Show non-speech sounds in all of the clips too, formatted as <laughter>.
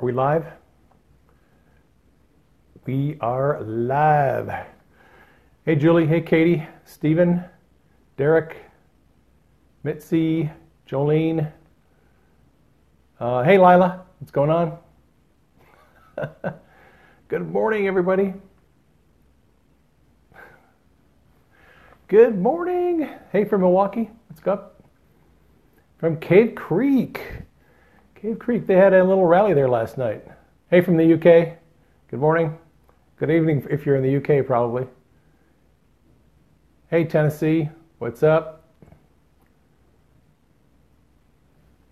Are we live? We are live. Hey, Julie. Hey, Katie. Stephen. Derek. Mitzi. Jolene. Uh, hey, Lila. What's going on? <laughs> Good morning, everybody. Good morning. Hey, from Milwaukee. What's up? From Cave Creek. Cave Creek. They had a little rally there last night. Hey, from the UK. Good morning. Good evening if you're in the UK, probably. Hey, Tennessee. What's up?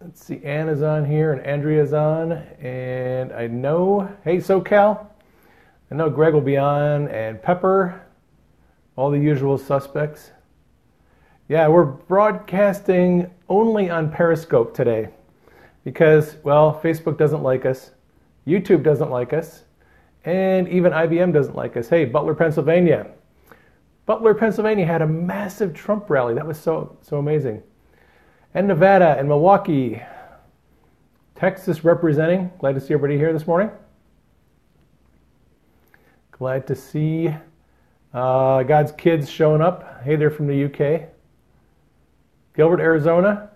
Let's see. Anna's on here and Andrea's on. And I know, hey, SoCal. I know Greg will be on and Pepper all the usual suspects. Yeah, we're broadcasting only on Periscope today because, well, Facebook doesn't like us, YouTube doesn't like us, and even IBM doesn't like us. Hey, Butler, Pennsylvania. Butler, Pennsylvania had a massive Trump rally. That was so so amazing. And Nevada and Milwaukee. Texas representing. Glad to see everybody here this morning. Glad to see uh, God's kids showing up. Hey, they're from the UK. Gilbert, Arizona.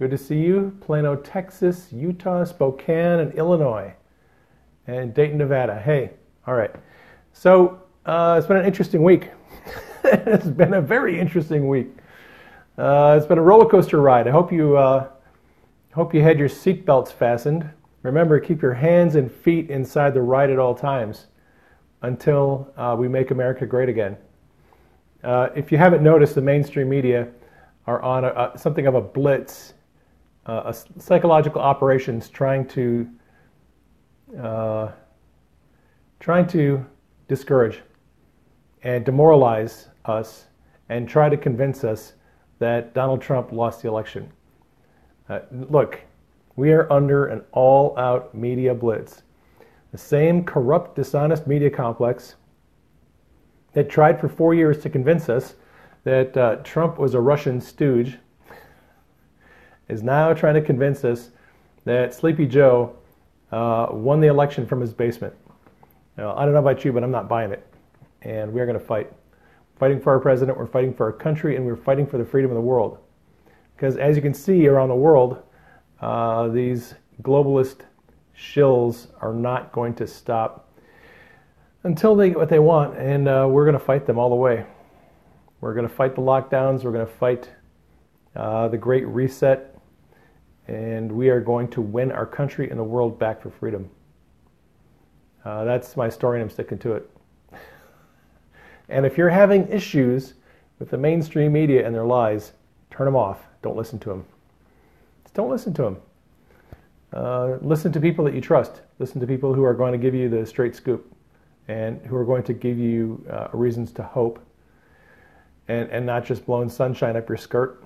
Good to see you. Plano, Texas, Utah, Spokane, and Illinois. And Dayton, Nevada. Hey, all right. So uh, it's been an interesting week. <laughs> it's been a very interesting week. Uh, it's been a roller coaster ride. I hope you uh, hope you had your seatbelts fastened. Remember, keep your hands and feet inside the ride at all times until uh, we make America great again. Uh, if you haven't noticed, the mainstream media are on a, something of a blitz, uh, a psychological operations trying to uh, trying to discourage and demoralize us and try to convince us that Donald Trump lost the election. Uh, look, we are under an all-out media blitz the same corrupt, dishonest media complex that tried for four years to convince us that uh, Trump was a Russian stooge is now trying to convince us that Sleepy Joe uh, won the election from his basement. Now, I don't know about you, but I'm not buying it. And we are going to fight. Fighting for our president, we're fighting for our country, and we're fighting for the freedom of the world. Because as you can see around the world, uh, these globalist shills are not going to stop until they get what they want, and uh, we're going to fight them all the way. We're going to fight the lockdowns, we're going to fight uh, the Great Reset, and we are going to win our country and the world back for freedom. Uh, that's my story, and I'm sticking to it. <laughs> and if you're having issues with the mainstream media and their lies, turn them off. Don't listen to them. Just don't listen to them. Uh, listen to people that you trust. Listen to people who are going to give you the straight scoop and who are going to give you uh, reasons to hope and, and not just blowing sunshine up your skirt.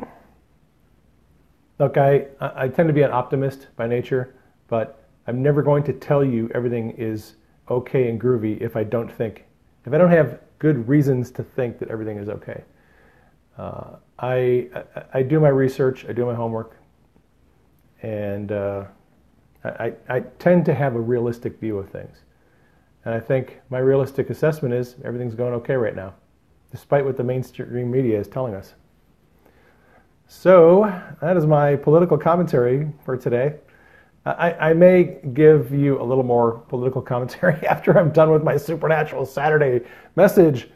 Look, I, I tend to be an optimist by nature, but I'm never going to tell you everything is okay and groovy if I don't think, if I don't have good reasons to think that everything is okay. Uh, I, I, I, do my research, I do my homework, and uh, I, I tend to have a realistic view of things. And I think my realistic assessment is everything's going okay right now, despite what the mainstream media is telling us. So that is my political commentary for today. I, I, may give you a little more political commentary <laughs> after I'm done with my Supernatural Saturday message,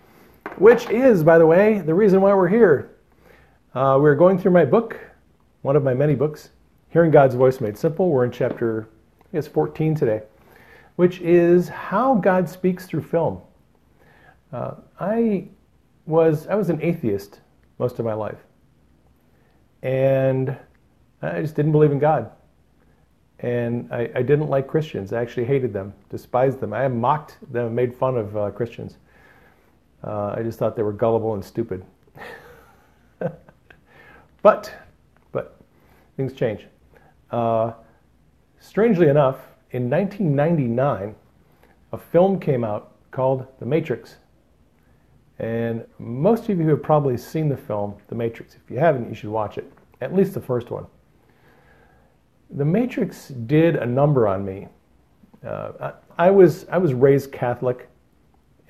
which is, by the way, the reason why we're here. Uh, we're going through my book, one of my many books, Hearing God's Voice Made Simple. We're in chapter, I guess, 14 today, which is how God speaks through film. Uh, I was I was an atheist most of my life, and I just didn't believe in God, and I, I didn't like Christians. I actually hated them, despised them. I mocked them, made fun of uh, Christians. Uh, I just thought they were gullible and stupid. <laughs> but but things change. Uh, strangely enough, in 1999, a film came out called The Matrix. And most of you have probably seen the film The Matrix. If you haven't, you should watch it, at least the first one. The Matrix did a number on me Uh, I, I was I was raised Catholic,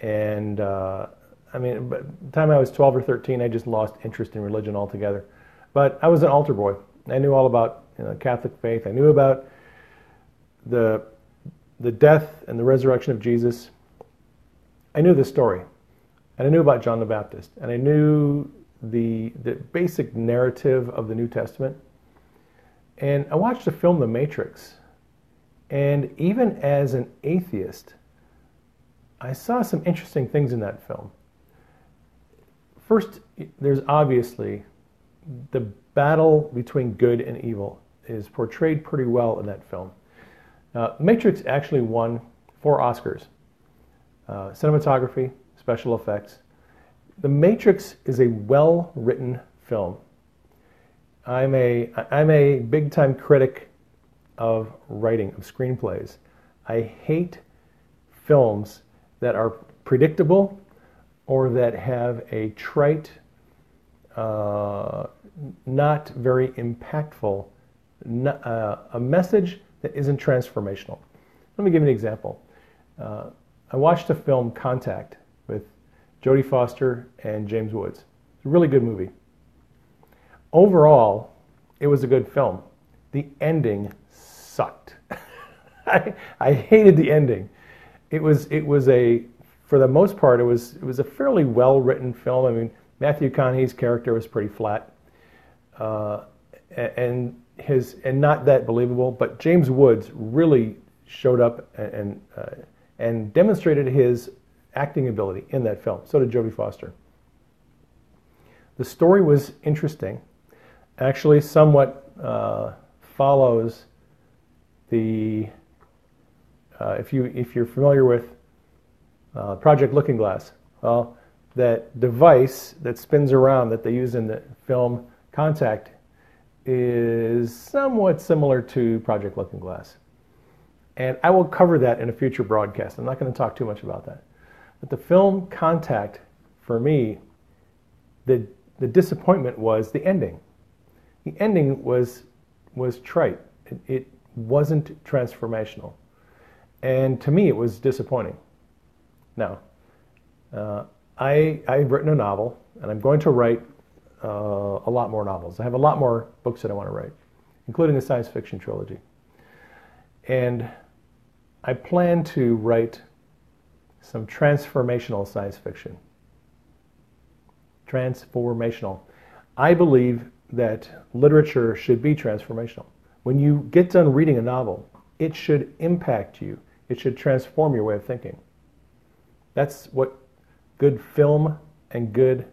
and uh, I mean, by the time I was 12 or 13, I just lost interest in religion altogether. But I was an altar boy. I knew all about you know, Catholic faith. I knew about the the death and the resurrection of Jesus. I knew the story, and I knew about John the Baptist, and I knew the the basic narrative of the New Testament. And I watched the film The Matrix, and even as an atheist, I saw some interesting things in that film. First, there's obviously the battle between good and evil is portrayed pretty well in that film. Uh, Matrix actually won four Oscars uh, cinematography, special effects. The Matrix is a well written film. I'm a, I'm a big time critic of writing, of screenplays. I hate films that are predictable or that have a trite, uh, not very impactful, uh, a message that isn't transformational. Let me give you an example. Uh, I watched a film, Contact, Jodie Foster and James Woods. It's a really good movie. Overall, it was a good film. The ending sucked. <laughs> I, I hated the ending. It was it was a for the most part it was it was a fairly well written film. I mean Matthew McConaughey's character was pretty flat, uh, and his and not that believable. But James Woods really showed up and, uh, and demonstrated his acting ability in that film. So did Jodie Foster. The story was interesting, actually, somewhat uh, follows the. Uh, if you if you're familiar with uh, Project Looking Glass, well, that device that spins around that they use in the film Contact is somewhat similar to Project Looking Glass. And I will cover that in a future broadcast. I'm not going to talk too much about that. But the film Contact, for me, the, the disappointment was the ending. The ending was, was trite. It, it wasn't transformational. And to me, it was disappointing. Now, uh, I, I've written a novel, and I'm going to write uh, a lot more novels. I have a lot more books that I want to write, including a science fiction trilogy. And I plan to write some transformational science fiction. Transformational. I believe that literature should be transformational. When you get done reading a novel, it should impact you, it should transform your way of thinking. That's what good film and good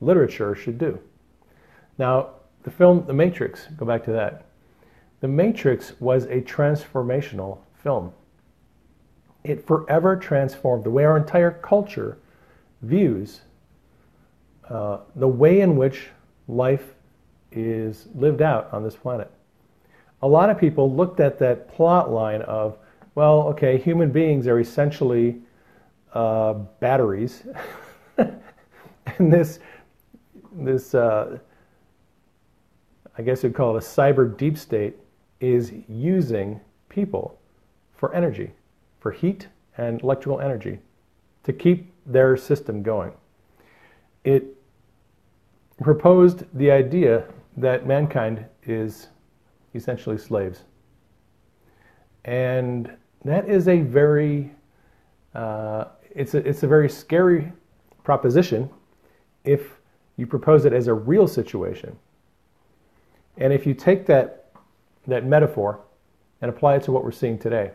literature should do. Now, the film The Matrix, go back to that. The Matrix was a transformational film it forever transformed the way our entire culture views uh, the way in which life is lived out on this planet. A lot of people looked at that plot line of, well, okay, human beings are essentially uh, batteries, <laughs> and this, this, uh, I guess you'd call it a cyber deep state, is using people for energy for heat and electrical energy to keep their system going. It proposed the idea that mankind is essentially slaves. And that is a very, uh, it's, a, it's a very scary proposition if you propose it as a real situation. And if you take that, that metaphor and apply it to what we're seeing today,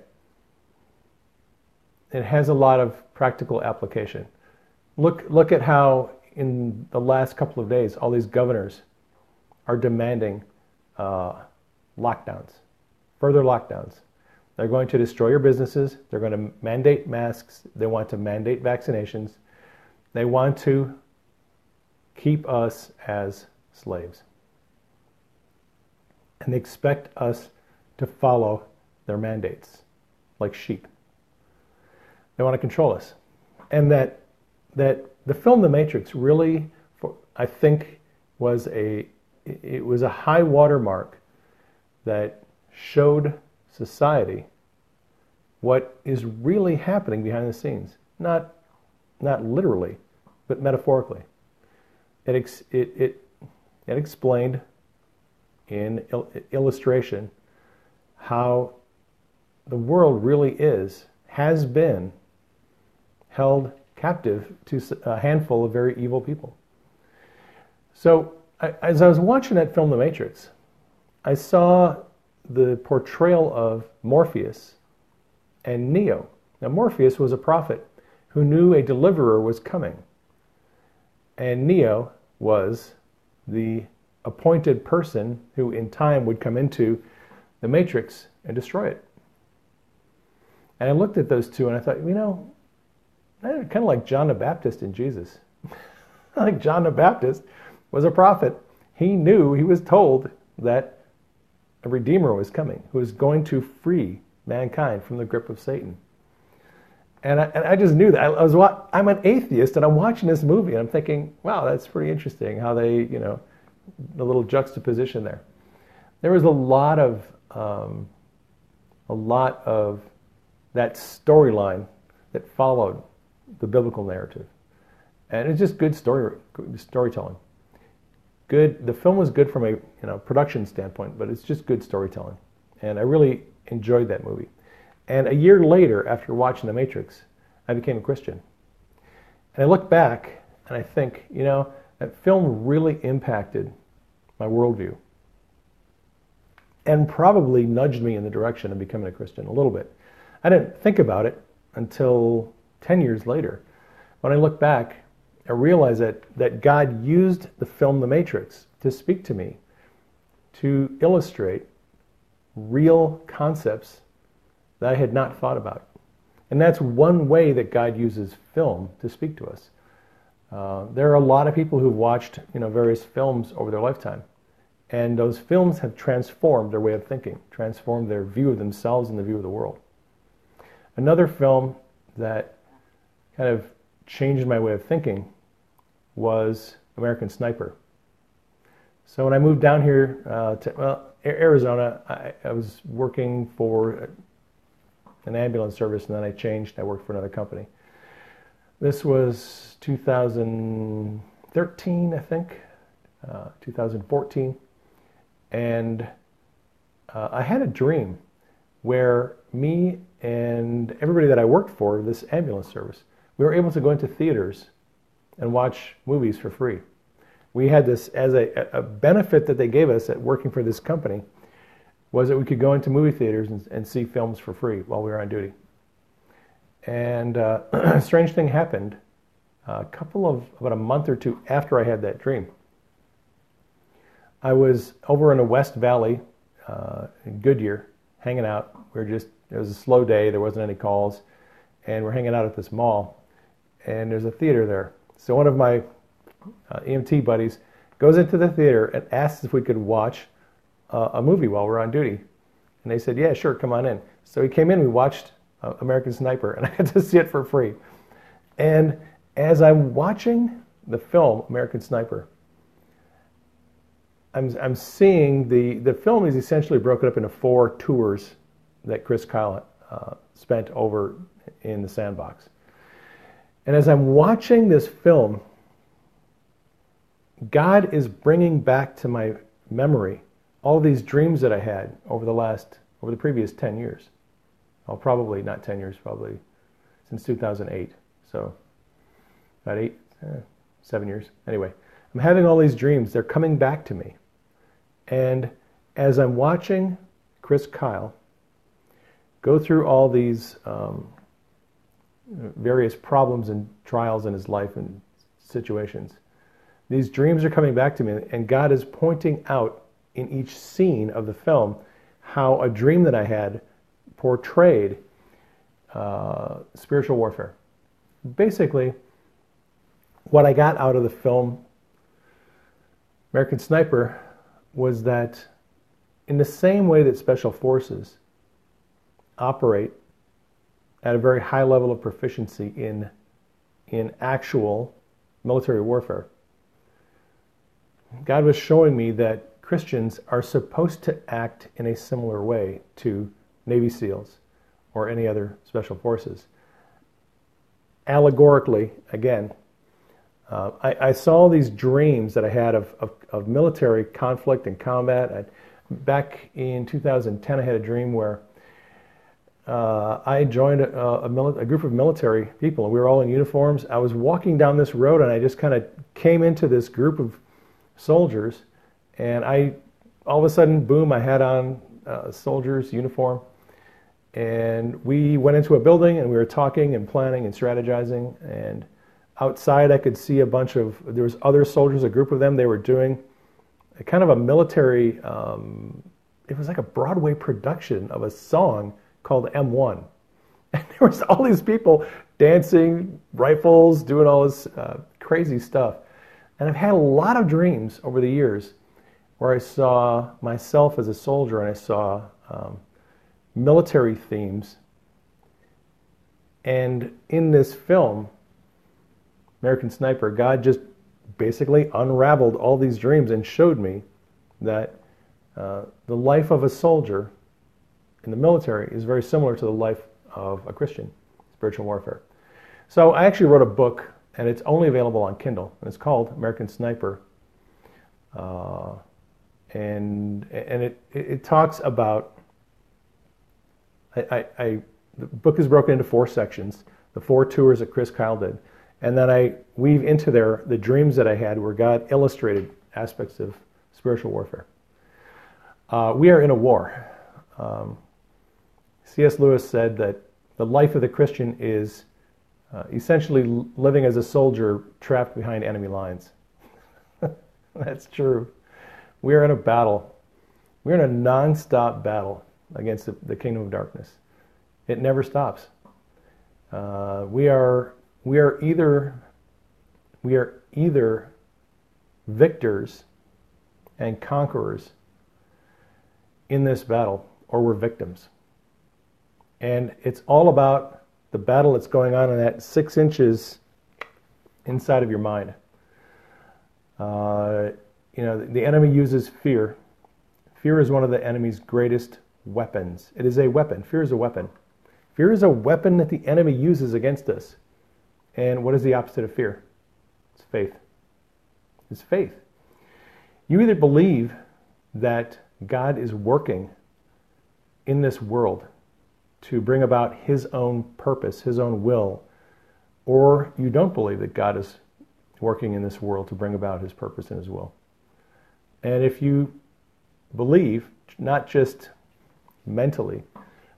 it has a lot of practical application. Look, look at how in the last couple of days, all these governors are demanding uh, lockdowns, further lockdowns. They're going to destroy your businesses. They're going to mandate masks. They want to mandate vaccinations. They want to keep us as slaves. And they expect us to follow their mandates like sheep. They want to control us. And that, that the film The Matrix really, I think, was a, it was a high watermark that showed society what is really happening behind the scenes. Not, not literally, but metaphorically. It, ex- it, it, it explained in il- illustration how the world really is, has been held captive to a handful of very evil people. So, I, as I was watching that film, The Matrix, I saw the portrayal of Morpheus and Neo. Now, Morpheus was a prophet who knew a deliverer was coming, and Neo was the appointed person who, in time, would come into the Matrix and destroy it. And I looked at those two and I thought, you know, kind of like John the Baptist and Jesus. <laughs> like John the Baptist was a prophet. He knew, he was told that a Redeemer was coming who was going to free mankind from the grip of Satan. And I, and I just knew that. I, I was, I'm an atheist and I'm watching this movie and I'm thinking, wow, that's pretty interesting how they, you know, the little juxtaposition there. There was a lot of, um, a lot of that storyline that followed the biblical narrative. And it's just good story, storytelling. Good. The film was good from a you know production standpoint, but it's just good storytelling, and I really enjoyed that movie. And a year later, after watching The Matrix, I became a Christian. And I look back and I think, you know, that film really impacted my worldview and probably nudged me in the direction of becoming a Christian a little bit. I didn't think about it until 10 years later. When I look back, I realize that, that God used the film The Matrix to speak to me, to illustrate real concepts that I had not thought about. And that's one way that God uses film to speak to us. Uh, there are a lot of people who've watched you know, various films over their lifetime. And those films have transformed their way of thinking, transformed their view of themselves and the view of the world. Another film that kind of changed my way of thinking was American Sniper. So when I moved down here uh, to well, Arizona, I, I, was working for an ambulance service, and then I changed. I worked for another company. This was 2013, I think, uh, 2014, and uh, I had a dream where me and everybody that I worked for, this ambulance service, we were able to go into theaters and watch movies for free. We had this as a, a benefit that they gave us at working for this company was that we could go into movie theaters and, and see films for free while we were on duty. And uh, <clears throat> a strange thing happened a couple of about a month or two after I had that dream. I was over in the West Valley uh, in Goodyear, hanging out. We were just it was a slow day. There wasn't any calls, and we're hanging out at this mall and there's a theater there. So one of my uh, EMT buddies goes into the theater and asks if we could watch uh, a movie while we're on duty. And they said, yeah, sure, come on in. So he came in, we watched uh, American Sniper, and <laughs> I got to see it for free. And as I'm watching the film American Sniper, I'm, I'm seeing the, the film is essentially broken up into four tours that Chris Kyle uh, spent over in the sandbox. And as I'm watching this film, God is bringing back to my memory all these dreams that I had over the last, over the previous 10 years. Well, probably not 10 years, probably since 2008. So about eight, eh, seven years. Anyway, I'm having all these dreams. They're coming back to me. And as I'm watching Chris Kyle go through all these um, various problems and trials in his life and situations. These dreams are coming back to me, and God is pointing out in each scene of the film how a dream that I had portrayed uh, spiritual warfare. Basically, what I got out of the film American Sniper was that in the same way that special forces operate at a very high level of proficiency in, in actual military warfare. God was showing me that Christians are supposed to act in a similar way to Navy SEALs or any other special forces. Allegorically, again, uh, I, I, saw these dreams that I had of, of, of military conflict and combat. I, back in 2010, I had a dream where uh, I joined a, a, a, group of military people. We were all in uniforms. I was walking down this road and I just kind of came into this group of soldiers. And I, all of a sudden, boom, I had on a soldier's uniform. And we went into a building and we were talking and planning and strategizing. And outside, I could see a bunch of, there was other soldiers, a group of them. They were doing a kind of a military, um, it was like a Broadway production of a song called M1. And <laughs> there was all these people dancing, rifles, doing all this uh, crazy stuff. And I've had a lot of dreams over the years where I saw myself as a soldier and I saw um, military themes. And in this film, American Sniper, God just basically unraveled all these dreams and showed me that uh, the life of a soldier in the military is very similar to the life of a Christian, spiritual warfare. So I actually wrote a book, and it's only available on Kindle, and it's called American Sniper. Uh, and and it, it talks about, I, I, I, the book is broken into four sections, the four tours that Chris Kyle did. And then I weave into there the dreams that I had where God illustrated aspects of spiritual warfare. Uh, we are in a war. Um, C.S. Lewis said that the life of the Christian is uh, essentially living as a soldier trapped behind enemy lines. <laughs> That's true. We are in a battle. We're in a non-stop battle against the, the kingdom of darkness. It never stops. Uh, we are we are either we are either victors and conquerors in this battle, or we're victims. And it's all about the battle that's going on in that six inches inside of your mind. Uh, you know, the enemy uses fear. Fear is one of the enemy's greatest weapons. It is a weapon. Fear is a weapon. Fear is a weapon that the enemy uses against us. And what is the opposite of fear? It's faith. It's faith. You either believe that God is working in this world to bring about his own purpose, his own will, or you don't believe that God is working in this world to bring about his purpose and his will. And if you believe, not just mentally,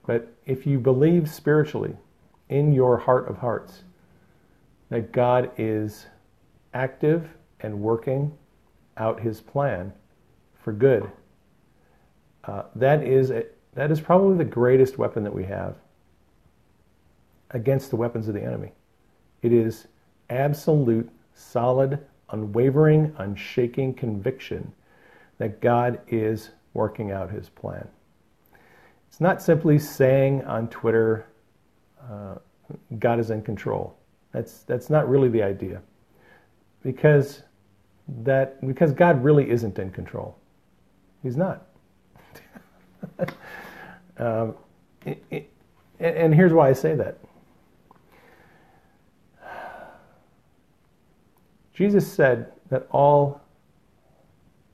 but if you believe spiritually in your heart of hearts that God is active and working out his plan for good, uh, that is a, that is probably the greatest weapon that we have against the weapons of the enemy. It is absolute, solid, unwavering, unshaking conviction that God is working out his plan. It's not simply saying on Twitter, uh, God is in control. That's, that's not really the idea. Because, that, because God really isn't in control. He's not. <laughs> Um, it, it, and here's why I say that. Jesus said that all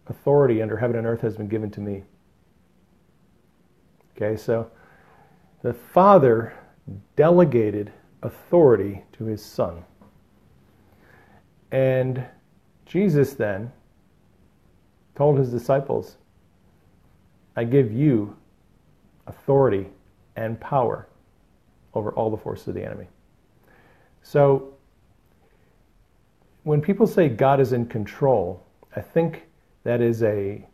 authority under heaven and earth has been given to me. Okay, so the Father delegated authority to his Son. And Jesus then told his disciples, I give you authority and power over all the forces of the enemy. So when people say God is in control, I think that is a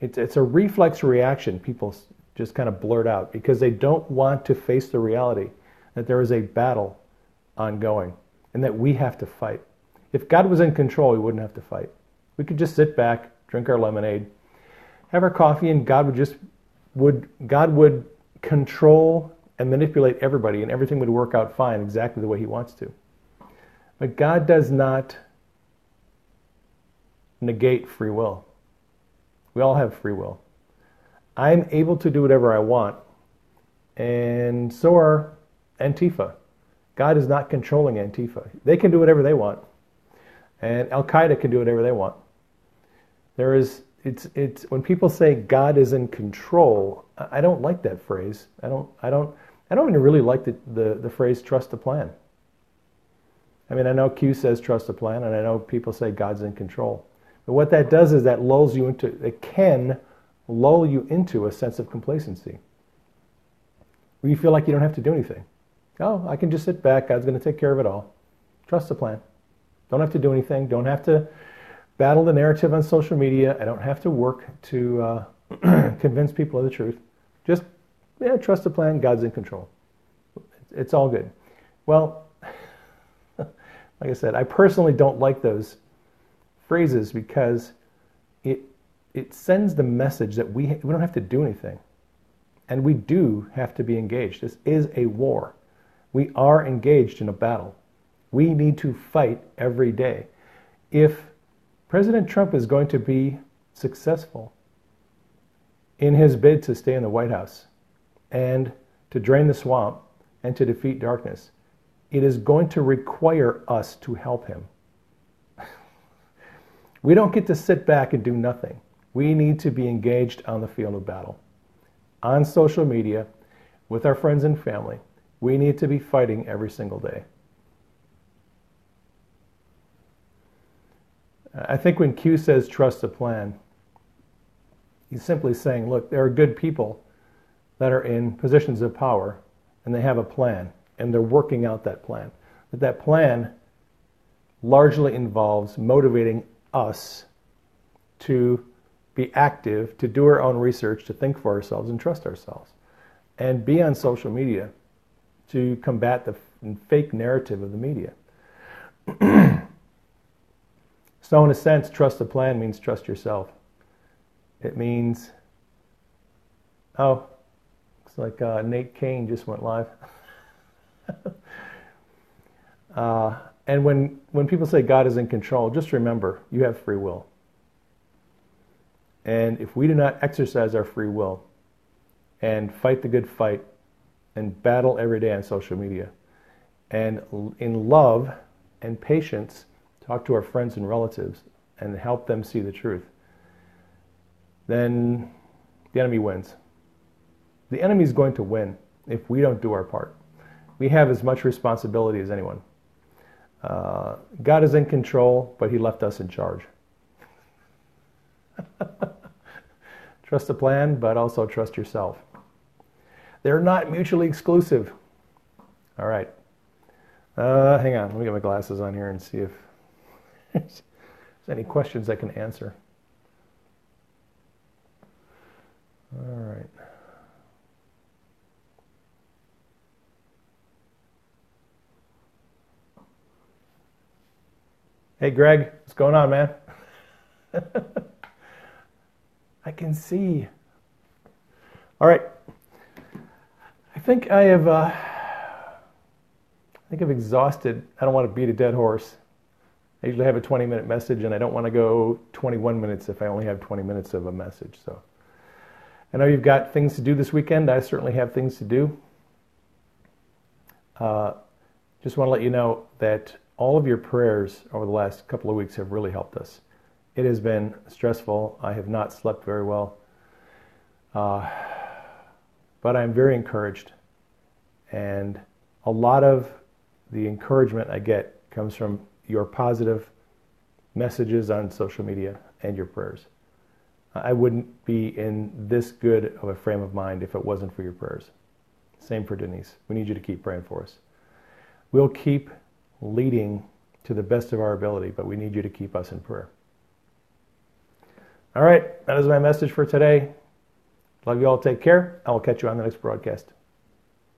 it's, it's a reflex reaction people just kind of blurt out because they don't want to face the reality that there is a battle ongoing and that we have to fight. If God was in control, we wouldn't have to fight. We could just sit back, drink our lemonade, have our coffee, and God would just would God would control and manipulate everybody and everything would work out fine exactly the way he wants to. But God does not negate free will. We all have free will. I'm able to do whatever I want, and so are Antifa. God is not controlling Antifa. They can do whatever they want, and Al Qaeda can do whatever they want. There is it's it's when people say God is in control. I don't like that phrase. I don't I don't I don't even really like the, the, the phrase trust the plan. I mean, I know Q says trust the plan, and I know people say God's in control. But what that does is that lulls you into, it can lull you into a sense of complacency. Where you feel like you don't have to do anything. Oh, I can just sit back. God's going to take care of it all. Trust the plan. Don't have to do anything. Don't have to battle the narrative on social media. I don't have to work to uh, <clears throat> convince people of the truth. Just yeah, trust the plan. God's in control. It's all good. Well, <laughs> like I said, I personally don't like those phrases because it it sends the message that we we don't have to do anything, and we do have to be engaged. This is a war. We are engaged in a battle. We need to fight every day. If President Trump is going to be successful in his bid to stay in the White House and to drain the swamp and to defeat darkness, it is going to require us to help him. <laughs> we don't get to sit back and do nothing. We need to be engaged on the field of battle. On social media, with our friends and family, we need to be fighting every single day. I think when Q says trust the plan, he's simply saying, look, there are good people that are in positions of power and they have a plan and they're working out that plan. But that plan largely involves motivating us to be active, to do our own research, to think for ourselves and trust ourselves, and be on social media to combat the fake narrative of the media. <clears throat> so, in a sense, trust the plan means trust yourself. It means, oh, looks like uh, Nate Kane just went live. <laughs> uh, and when, when people say God is in control, just remember you have free will. And if we do not exercise our free will and fight the good fight and battle every day on social media, and in love and patience, talk to our friends and relatives and help them see the truth, then the enemy wins. The enemy is going to win if we don't do our part. We have as much responsibility as anyone. Uh, God is in control, but He left us in charge. <laughs> trust the plan, but also trust yourself. They're not mutually exclusive. All right. Uh, hang on. Let me get my glasses on here and see if <laughs> any questions I can answer. All right. Hey, Greg, what's going on, man? <laughs> I can see. All right. I think I have. Uh, I think I've exhausted. I don't want to beat a dead horse. I usually have a 20 minute message, and I don't want to go 21 minutes if I only have 20 minutes of a message. So I know you've got things to do this weekend. I certainly have things to do. Uh, just want to let you know that all of your prayers over the last couple of weeks have really helped us. It has been stressful. I have not slept very well. Uh, but I'm very encouraged. And a lot of the encouragement I get comes from your positive messages on social media and your prayers. I wouldn't be in this good of a frame of mind if it wasn't for your prayers. Same for Denise. We need you to keep praying for us. We'll keep leading to the best of our ability, but we need you to keep us in prayer. All right, that is my message for today. Love you all. Take care. I will catch you on the next broadcast.